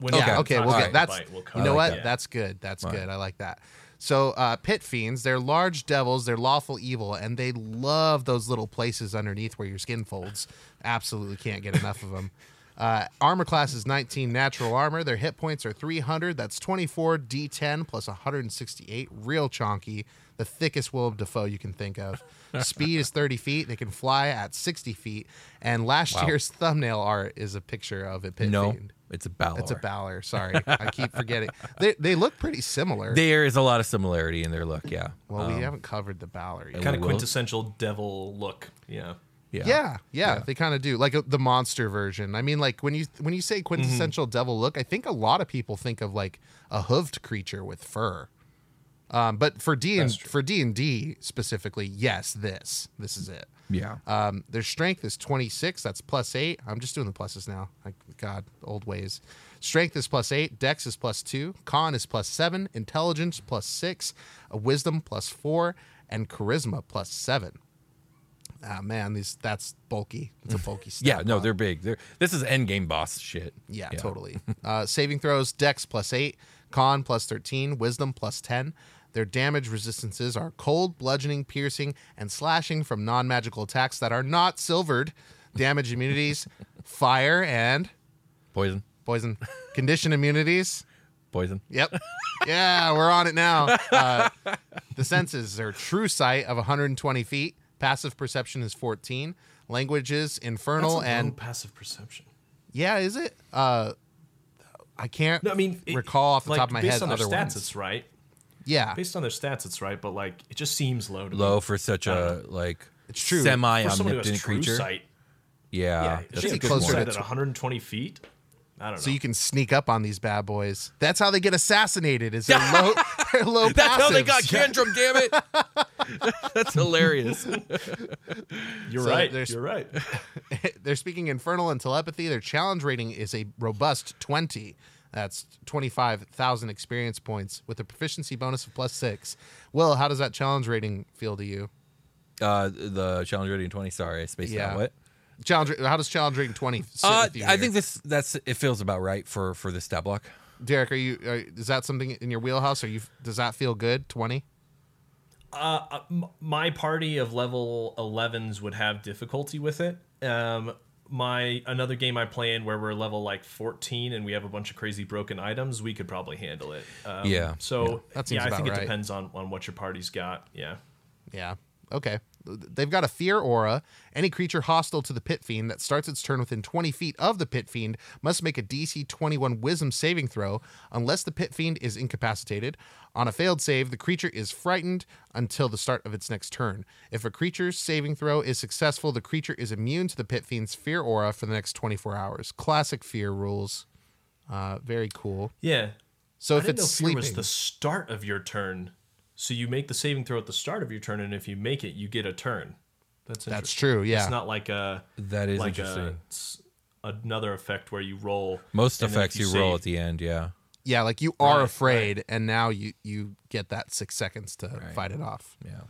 When Yeah, we okay, we'll get the that's bite, we'll you know it. what? Yeah. That's good. That's good. I like that. So uh, pit fiends, they're large devils, they're lawful evil, and they love those little places underneath where your skin folds. Absolutely can't get enough of them. Uh, armor class is 19 natural armor. Their hit points are 300. That's 24 D10 plus 168. Real chonky. The thickest Willem Dafoe you can think of. Speed is 30 feet. They can fly at 60 feet. And last Wow. year's thumbnail art is a picture of a pit no, fiend. it's a Balor. It's a Balor. Sorry, I keep forgetting. They they look pretty similar. There is a lot of similarity in their look. Yeah. well, Um, we haven't covered the Balor yet. kind of quintessential devil look. Yeah. Yeah. Yeah, yeah, they kind of do. Like uh, the monster version. I mean, like when you when you Mm-hmm. say quintessential devil look, I think a lot of people think of like a hooved creature with fur. Um, but for D and for D and D specifically, yes, this this is it. Yeah. Um, their strength is 26. That's plus eight. I'm just doing the pluses now. Like, God, old ways. Strength is plus eight. Dex is plus two. Con is plus seven. Intelligence plus six. Uh, wisdom plus four. And charisma plus seven. Ah, man, these that's bulky. It's a bulky stat. yeah. No, they're big. They're this is end game boss shit. Yeah, totally. Uh, saving throws, dex plus 8, con plus 13, wisdom plus 10. Their damage resistances are cold, bludgeoning, piercing, and slashing from non magical attacks that are not silvered. Damage immunities, fire, and Poison. poison. Condition immunities. Poison. Yep. Yeah, we're on it now. Uh, the senses are true sight of 120 feet. Passive perception is 14. Languages, infernal, That's a and passive perception. yeah, is it? Uh, I can't No, I mean, it- recall off the like, top of my based head on their other stats, ones. it's right. yeah, Based on their stats, it's right. But like, it just seems low to me. Low for such a like It's true. semi for someone who has omnipotent creature. sight. Yeah, Yeah, that's a should be good closer one. to at 120 feet. I don't know. so you can sneak up on these bad boys. That's how they get assassinated. Is their low, their low That's how they got passives. Kendrum, damn it. That's hilarious. You're So right. You're right. They're speaking infernal and telepathy. Their challenge rating is a robust 20. That's 25,000 experience points with a proficiency bonus of plus six. Will, how does that challenge rating feel to you? Uh, the challenge rating 20. Sorry, I spaced Yeah. out. What? Challenge. How does challenge rating 20 sit Uh, with you I think this that's it feels about right for for this stat block. Derrick, are you? Are, is that something in your wheelhouse? Are you? Does that feel good? 20. Uh, my party of level 11s would have difficulty with it. Um, my another game I play in where we're level like 14 and we have a bunch of crazy broken items, we could probably handle it. Um, Yeah, So That seems yeah, I think about it right. depends on on what your party's got. Yeah. Yeah. Okay. They've got a fear aura. Any creature hostile to the pit fiend that starts its turn within 20 feet of the pit fiend must make a DC 21 wisdom saving throw unless the pit fiend is incapacitated. On a failed save, the creature is frightened until the start of its next turn. If a creature's saving throw is successful, the creature is immune to the pit fiend's fear aura for the next 24 hours. Classic fear rules. Uh, very cool. Yeah. So I if it's sleeping, was the start of your turn. So you make the saving throw at the start of your turn, and if you make it, you get a turn. That's that's true. Yeah. It's not like a That is like interesting. A, s- another effect where you roll. Most effects if you, roll at the end. Yeah. yeah, like you are Right, afraid, and now you you get that six seconds to fight it off. Yeah.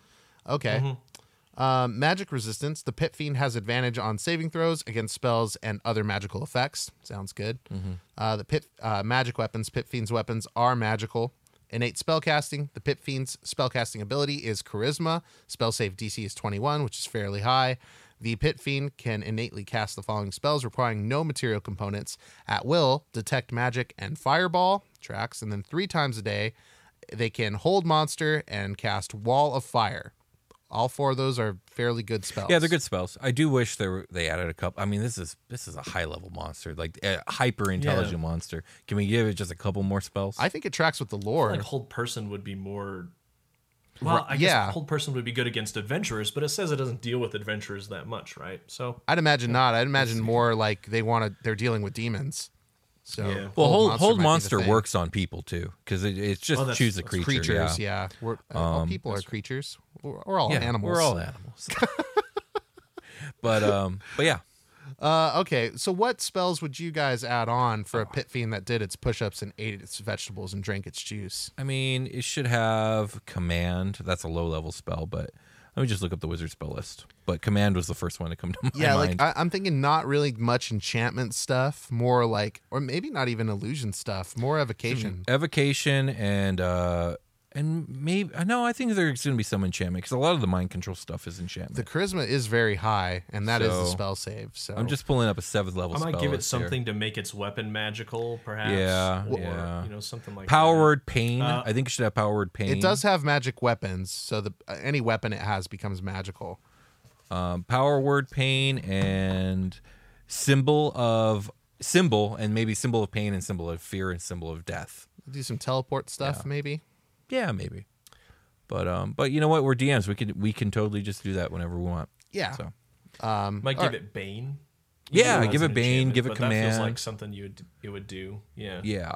Okay. Mm-hmm. Um, magic resistance. The Pit Fiend has advantage on saving throws against spells and other magical effects. Sounds good. Mm-hmm. Uh, the Pit uh, magic weapons. Pit Fiend's weapons are magical. Innate spellcasting. The Pit Fiend's spellcasting ability is Charisma. Spell save DC is 21, which is fairly high. The Pit Fiend can innately cast the following spells requiring no material components at will, detect magic and fireball tracks, and then three times a day they can hold monster and cast wall of fire. All four of those are fairly good spells. Yeah, they're good spells. I do wish they were, they added a couple. I mean, this is this is a high level monster, like a hyper intelligent monster. Can we give it just a couple more spells? I think it tracks with the lore. like hold person would be more. Well, Right, I guess yeah. hold person would be good against adventurers, but it says it doesn't deal with adventurers that much, right? So I'd imagine not. I'd imagine more like they want to. They're dealing with demons. So Yeah. well, hold monster hold might be the monster works on people too, because it, it's just Oh, choose a creature. Creatures, yeah. yeah. We're, all Um, people are creatures. We're, we're all Yeah, animals. We're all animals. but um, but yeah, Uh, okay, so what spells would you guys add on for a pit fiend that did its push-ups and ate its vegetables and drank its juice? I mean, it should have command. That's a low level spell, but let me just look up the wizard spell list. But command was the first one to come to my Yeah, mind. Yeah, like I, I'm thinking not really much enchantment stuff, more like, or maybe not even illusion stuff, more evocation. evocation and uh and maybe I know I think there's going to be some enchantment because a lot of the mind control stuff is enchantment. The charisma is very high, and that is the So, spell save. So I'm just pulling up a seventh level. I might spell give it list here. something to make its weapon magical, perhaps. Yeah, or, yeah. You know, something like Power that. word pain. Uh, I think it should have power word pain. It does have magic weapons, so the uh, any weapon it has becomes magical. um, power word pain and symbol of symbol and maybe symbol of pain and symbol of fear and symbol of death. Do some teleport stuff, maybe. Yeah, maybe. But um, but you know what? We're DMs. We can we can totally just do that whenever we want. Yeah. So Um, Might give right. it Bane. Yeah, give it Bane, give it but That feels command. like something you would it would do. Yeah. Yeah.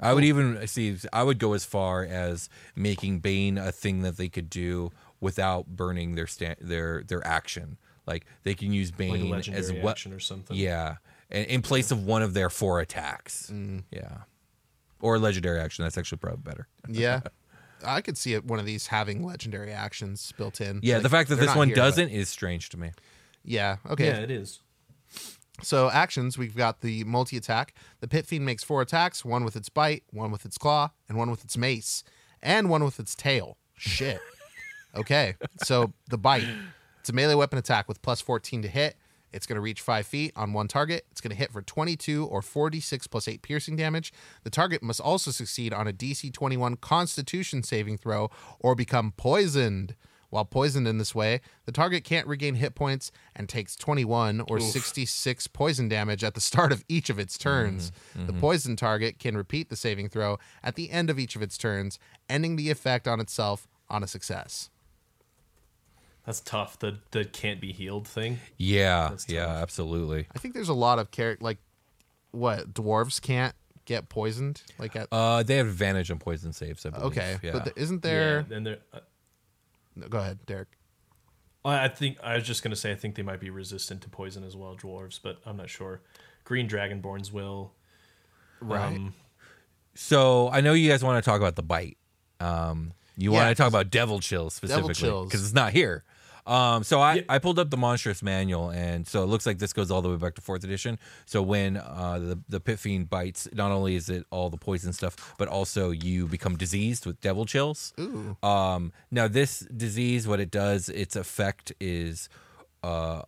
I would even see. I would go as far as making Bane a thing that they could do without burning their sta- their their action. Like they can use Bane Like a as legendary what? action or something. Yeah, and in place of one of their four attacks. Mm. Yeah, or legendary action. That's actually probably better. yeah. I could see it, one of these having legendary actions built in. Yeah, Like, the fact that this one here, doesn't is strange to me. Yeah. Okay. Yeah, it is. So actions, we've got the multi attack. The pit fiend makes four attacks: one with its bite, one with its claw, and one with its mace, and one with its tail. Shit. okay. So the bite. It's a melee weapon attack with plus 14 to hit. It's going to reach five feet on one target. It's going to hit for 22 or 46 plus 8 piercing damage. The target must also succeed on a DC 21 Constitution saving throw or become poisoned While poisoned in this way, the target can't regain hit points and takes 21 or 66 poison damage at the start of each of its turns. Mm-hmm, mm-hmm. The poisoned target can repeat the saving throw at the end of each of its turns, ending the effect on itself on a success. That's tough. The the can't be healed thing. Yeah, yeah, absolutely. I think there's a lot of character like what dwarves can't get poisoned like at Uh, they have advantage on poison saves. I believe. okay, yeah. but th- isn't there? Yeah, and there. uh, No, go ahead, Derrick. I I think I was just gonna say I think they might be resistant to poison as well, dwarves, but I'm not sure. Green dragonborns will. Right. Um, So I know you guys want to talk about the bite. Um, you Yeah, want to talk about devil chills specifically because it's not here. Um, so I, I pulled up the monstrous manual, and so it looks like this goes all the way back to fourth edition. So when uh, the the pit fiend bites, not only is it all the poison stuff, but also you become diseased with devil chills. Ooh. Um, now this disease, what it does, its effect is, uh,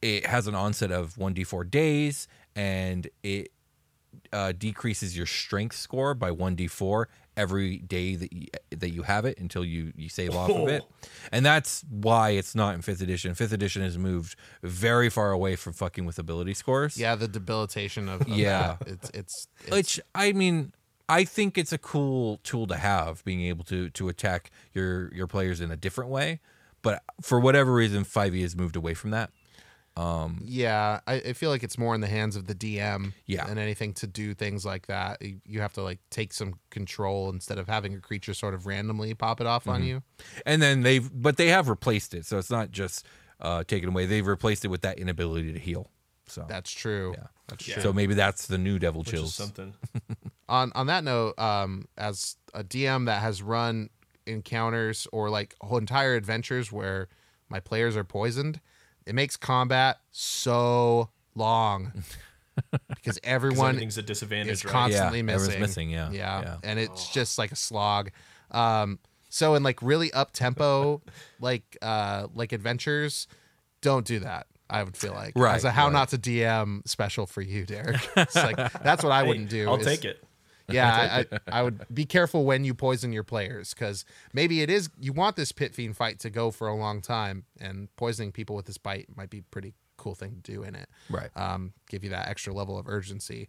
it has an onset of one d four days, and it uh, decreases your strength score by one d four every day that you, that you have it until you you save off of it, and that's why it's not in fifth edition. Fifth edition has moved very far away from fucking with ability scores. Yeah, the debilitation of, of Yeah. that. It's it's, it's which I mean, I think it's a cool tool to have, being able to to attack your your players in a different way. But for whatever reason, Five E has moved away from that. Yeah. I, I feel like it's more in the hands of the DM Yeah. than anything to do things like that. You, you have to like take some control instead of having a creature sort of randomly pop it off on Mm-hmm. you. And then they've, but they have replaced it, so it's not just uh, taken away. They've replaced it with that inability to heal. So That's true. Yeah. That's true. so maybe that's the new Devil which Chills. is something. on on that note, um, as a DM that has run encounters or like whole entire adventures where my players are poisoned, it makes combat so long because everyone everything's a disadvantage, is right? constantly Yeah, missing. everyone's missing, yeah, yeah, yeah. and it's just like a slog. Um, so in like really up tempo, like uh, like adventures, don't do that. I would feel like Right, as a how right. not to DM special for you, Derrick. It's like that's what I Hey, wouldn't do. I'll is- take it. yeah, I, I, would be careful when you poison your players because maybe it is you want this pit fiend fight to go for a long time, and poisoning people with this bite might be a pretty cool thing to do in it. Right. Um, give you that extra level of urgency.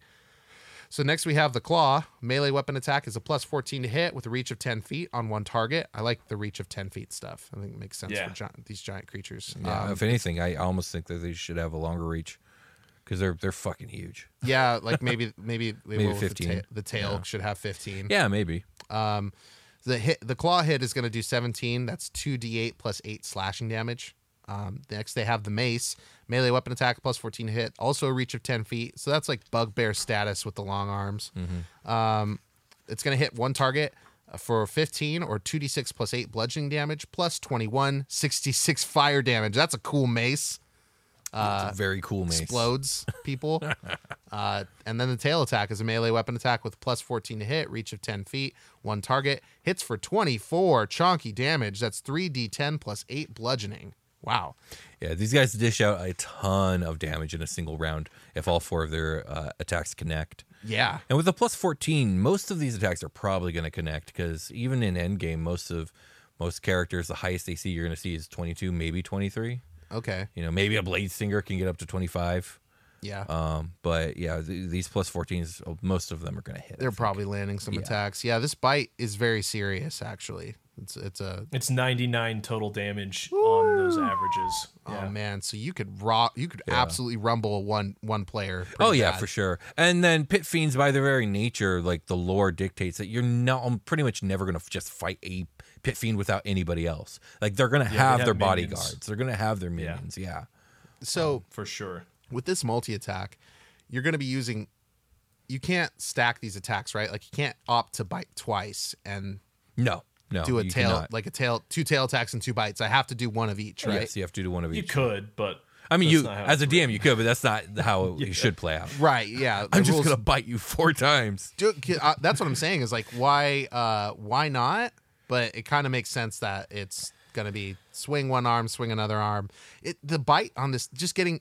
So next we have the claw. Melee weapon attack is a plus 14 to hit with a reach of 10 feet on one target. I like the reach of 10 feet stuff. I think it makes sense Yeah. for gi- these giant creatures. Yeah, Um, if anything, I almost think that they should have a longer reach because they're they're fucking huge. yeah, like maybe maybe, they Maybe will with 15. The, ta- the tail should have 15. Yeah, maybe. Um, the hit, the claw hit is going to do 17. That's 2d8 plus 8 slashing damage. Um, next, they have the mace. Melee weapon attack plus 14 to hit. Also a reach of 10 feet. So that's like bugbear status with the long arms. Um, it's going to hit one target uh, for 15 or 2d6 plus 8 bludgeoning damage plus 21, 66 fire damage. That's a cool mace A very cool mace. explodes people. uh, and then the tail attack is a melee weapon attack with plus 14 to hit, reach of 10 feet, one target, hits for 24 chonky damage. That's 3d10 plus 8 bludgeoning. Wow. Yeah, these guys dish out a ton of damage in a single round if all four of their uh, attacks connect. Yeah. And with a plus 14, most of these attacks are probably going to connect because even in endgame, most of most characters, the highest AC you're going to see is 22, maybe 23. Okay. You know, maybe a blade singer can get up to 25. Yeah. Um, but yeah, th- these plus 14s, oh, most of them are going to hit. They're probably landing some Yeah. attacks. Yeah, this bite is very serious actually. It's it's a It's 99 total damage on those averages. Yeah. oh man, so you could rock you could absolutely rumble one one player. Oh yeah, bad. for sure. And then pit fiends, by their very nature, like the lore dictates that you're not I'm pretty much never going to just fight a pit fiend without anybody else. Like they're going to they have have their minions. bodyguards. They're going to have their minions. Yeah. So For sure. with this multi attack, you're going to be using. You can't stack these attacks, right? Like you can't opt to bite twice and No. No. do a tail cannot. like a tail, two tail attacks and two bites. I have to do one of each, right? Yes, you have to do one of each. You could, but I mean, that's you as a it's DM, you could, but that's not how it should play out. Right. Yeah. The I'm just rules- going to bite you four times. do, uh, that's what I'm saying is like why uh why not? But it kind of makes sense that it's gonna be swing one arm, swing another arm. It the bite on this just getting.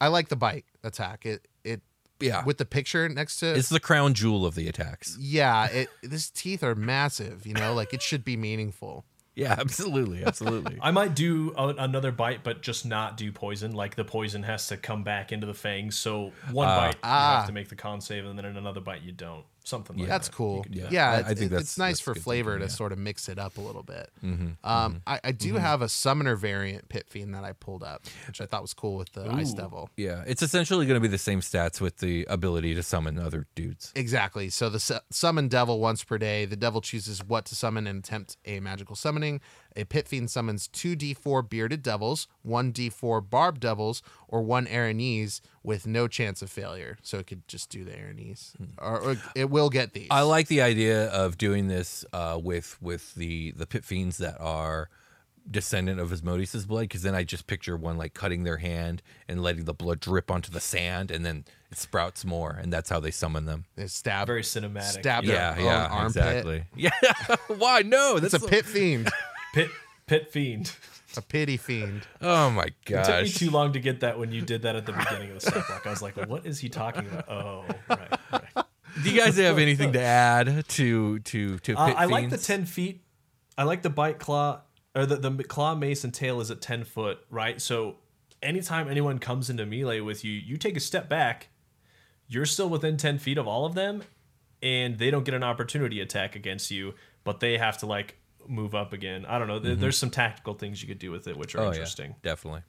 I like the bite attack. It it Yeah. with the picture next to It's the crown jewel of the attacks. yeah. It his teeth are massive. You know, like it should be meaningful. Yeah, absolutely, absolutely. I might do a, another bite, but just not do poison. Like the poison has to come back into the fangs. So one bite you Ah. have to make the con save, and then in another bite you don't. Something like That's that. cool. yeah. Yeah, I- I it's, think that's- it's nice that's for flavor thinking, to yeah. sort of mix it up a little bit. Mm-hmm, Um, I, I do have a summoner variant pit fiend that I pulled up, which I thought was cool with the ice devil. yeah, it's essentially going to be the same stats with the ability to summon other dudes. Exactly. So the su- summon devil once per day. The devil chooses what to summon and attempt a magical summoning. A pit fiend summons two d4 bearded devils, one d4 barbed devils, or one erinyes with no chance of failure. So it could just do the erinyes, or, or it will get these. Hmm. I like the idea of doing this uh, with with the the pit fiends that are descendant of Asmodeus' blood, because then I just picture one like cutting their hand and letting the blood drip onto the sand, and then it sprouts more, and that's how they summon them. They stab Very cinematic. Stab Yeah, their yeah, own armpit. exactly. Yeah, why no? It's That's a pit fiend, Pit pit fiend. A pity fiend. Oh my It took me too long to get that when you did that at the beginning of the step block. I was like, what is he talking about? Oh, right. right. Do you guys have anything to add to to to? Uh, Pit I like the 10 feet. I like the bite claw, or the, the claw, mace, and tail is at 10 foot, right? So anytime anyone comes into melee with you, you take a step back, you're still within 10 feet of all of them, and they don't get an opportunity attack against you, but they have to, like, move up again. I don't know. There- mm-hmm. There's some tactical things you could do with it, which are Oh interesting. yeah, definitely.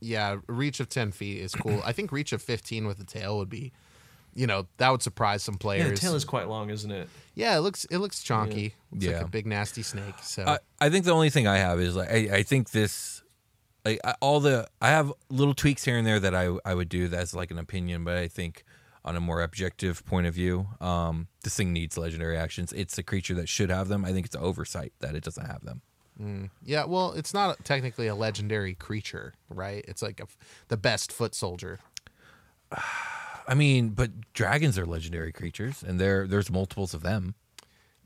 Yeah, reach of ten feet is cool. I think reach of fifteen with the tail would be, you know, that would surprise some Yeah, players. the tail is quite long, isn't it? Yeah, it looks it looks chonky. It's Yeah. like a big nasty snake. So I, I think the only thing I have is like I, I think this like I- all the I have little tweaks here and there that I I would do that's like an opinion, but I think on a more objective point of view, um, this thing needs legendary actions. It's a creature that should have them. I think it's an oversight that it doesn't have them. yeah, well, it's not technically a legendary creature, right? It's like f- the best foot soldier. I mean, but dragons are legendary creatures, and there there's multiples of them.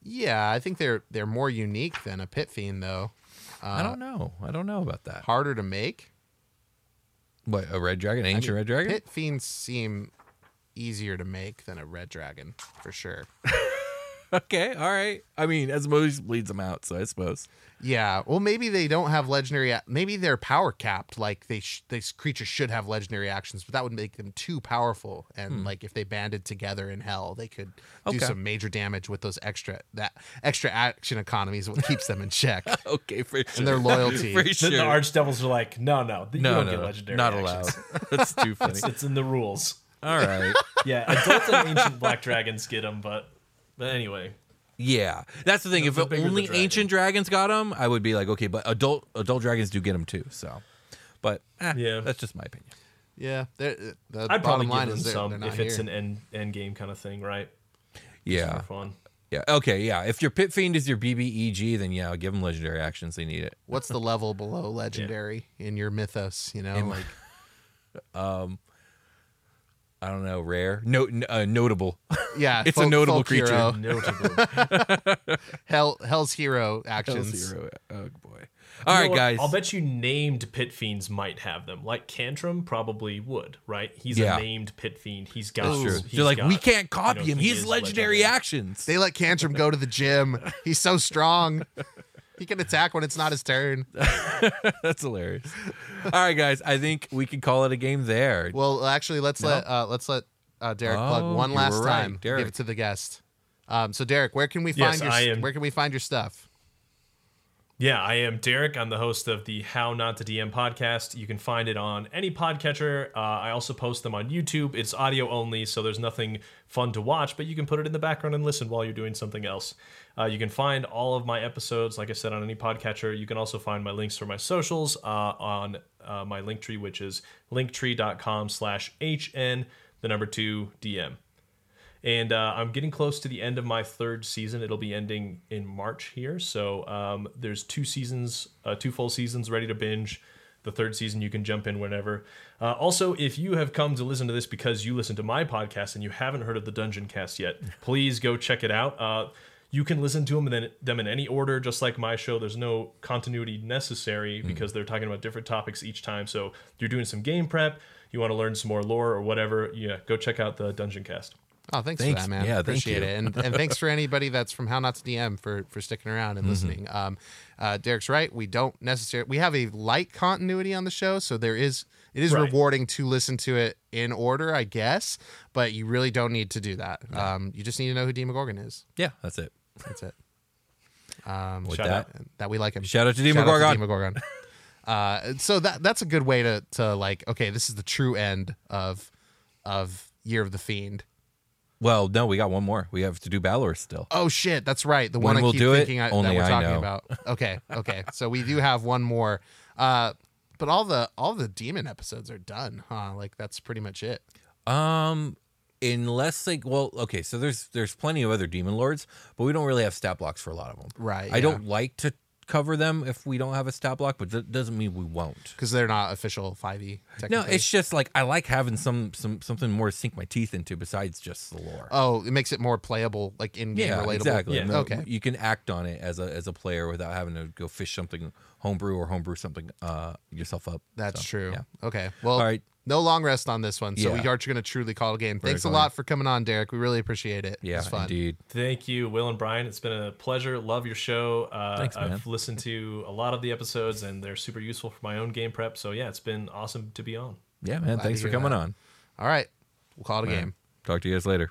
Yeah, I think they're they're more unique than a pit fiend though. I don't know. I don't know about that. Harder to make. What a red dragon, I ancient mean, red dragon? Pit fiends seem easier to make than a red dragon for sure. Okay, all right. I mean, Asmodeus bleeds them out, so I suppose. Yeah, well, maybe they don't have legendary. a- Maybe they're power capped. Like they, sh- these creatures should have legendary actions, but that would make them too powerful. And hmm. like if they banded together in hell, they could do Okay. some major damage with those extra that extra action economy is what keeps them in check. Okay, for sure. And their loyalty. for The, sure. the archdevils are like, no, no, you no, don't no, get legendary not actions. allowed. That's too funny. It's, it's in the rules. All right. Yeah, adult and ancient black dragons get them, but but anyway, Yeah, that's the thing. if the bigger the only dragon. ancient dragons got them, I would be like, okay, but adult adult dragons do get them too. So, but eh, Yeah. that's just my opinion. yeah, they're- the I'd probably bottom line give them is they're, some they're if it's here. an end end game kind of thing, right? Yeah, More fun. yeah. Okay, yeah. If your pit fiend is your BBEG, then yeah, give them legendary actions. They need it. What's the level below legendary in your mythos? You know, In- like I don't know, rare, no, n- uh, notable. yeah, It's a notable creature. hero. Notable. Hell, Hell's hero actions. Zero. Oh boy. All You right, what? guys. I'll bet you named pit fiends might have them. Like Cantrum probably would, right? He's Yeah. a named pit fiend. He's got. That's true. he's They're like, got, we can't copy you know, him. he He's is legendary, actions. They let Cantrum go to the gym. He's so strong. He can attack when it's not his turn. That's hilarious. All right, guys. I think we can call it a game there. Well, actually, let's let uh, let's let uh, Derrick plug Oh, one you last were right, time. Derrick. Give it to the guest. Um, so, Derrick, where can we Yes, find your I am- where can we find your stuff? Yeah, I am Derrick. I'm the host of the How Not to DM podcast. You can find it on any podcatcher. Uh, I also post them on YouTube. It's audio only, so there's nothing fun to watch, but you can put it in the background and listen while you're doing something else. Uh, you can find all of my episodes, like I said, on any podcatcher. You can also find my links for my socials uh, on uh, my link tree, which is linktree.com slash HN, the number two DM. And uh, I'm getting close to the end of my third season. It'll be ending in March here. So um, there's two seasons, uh, two full seasons ready to binge. The third season, you can jump in whenever. Uh, also, if you have come to listen to this because you listen to my podcast and you haven't heard of the Dungeoncast yet, please go check it out. Uh, you can listen to them in, them in any order, just like my show. There's no continuity necessary because they're talking about different topics each time. So you're doing some game prep, you want to learn some more lore or whatever, yeah, go check out the Dungeoncast. Oh, thanks, Thanks. for that, man. Yeah, appreciate it, and and thanks for anybody that's from How Not to DM for for sticking around Mm-hmm. and listening. Um, uh, Derrick's right. We don't necessarily we have a light continuity on the show, so there is it is Right. rewarding to listen to it in order, I guess. But you really don't need to do that. Um, you just need to know who Demogorgon is. Yeah, that's it. That's it. Um, With that, out. that we like him. Shout out to Demogorgon. Demogorgon. uh, so that that's a good way to to like. Okay, this is the true end of of Year of the Fiend. Well, no, we got one more. We have to do Balor still. Oh shit, that's right. The When one we'll keep do it, I, only that we're I talking know. about. Okay, okay. so we do have one more. Uh, but all the all the demon episodes are done, huh? Like that's pretty much it. Um, unless like, well, okay, so there's there's plenty of other demon lords, but we don't really have stat blocks for a lot of them. Right, I yeah. don't like to cover them if we don't have a stat block, but that doesn't mean we won't. Because they're not official 5e. No, it's just like I like having some some something more to sink my teeth into besides just the lore. Oh, it makes it more playable, like in game yeah, relatable. exactly. Yeah. No, Okay. you can act on it as a as a player without having to go fish something homebrew or homebrew something uh yourself up. That's So, true. yeah. Okay. Well, All right. No long rest on this one. So Yeah. we are going to truly call it a game. Thanks a lot for coming on, Derrick. We really appreciate it. Yeah, it's fun. indeed. Thank you, Will and Brian. It's been a pleasure. Love your show. Uh, Thanks, man. I've listened to a lot of the episodes, and they're super useful for my own game prep. So yeah, it's been awesome to be on. Yeah, man. Glad Thanks for coming that. on. All right. We'll call it a Man. game. Talk to you guys later.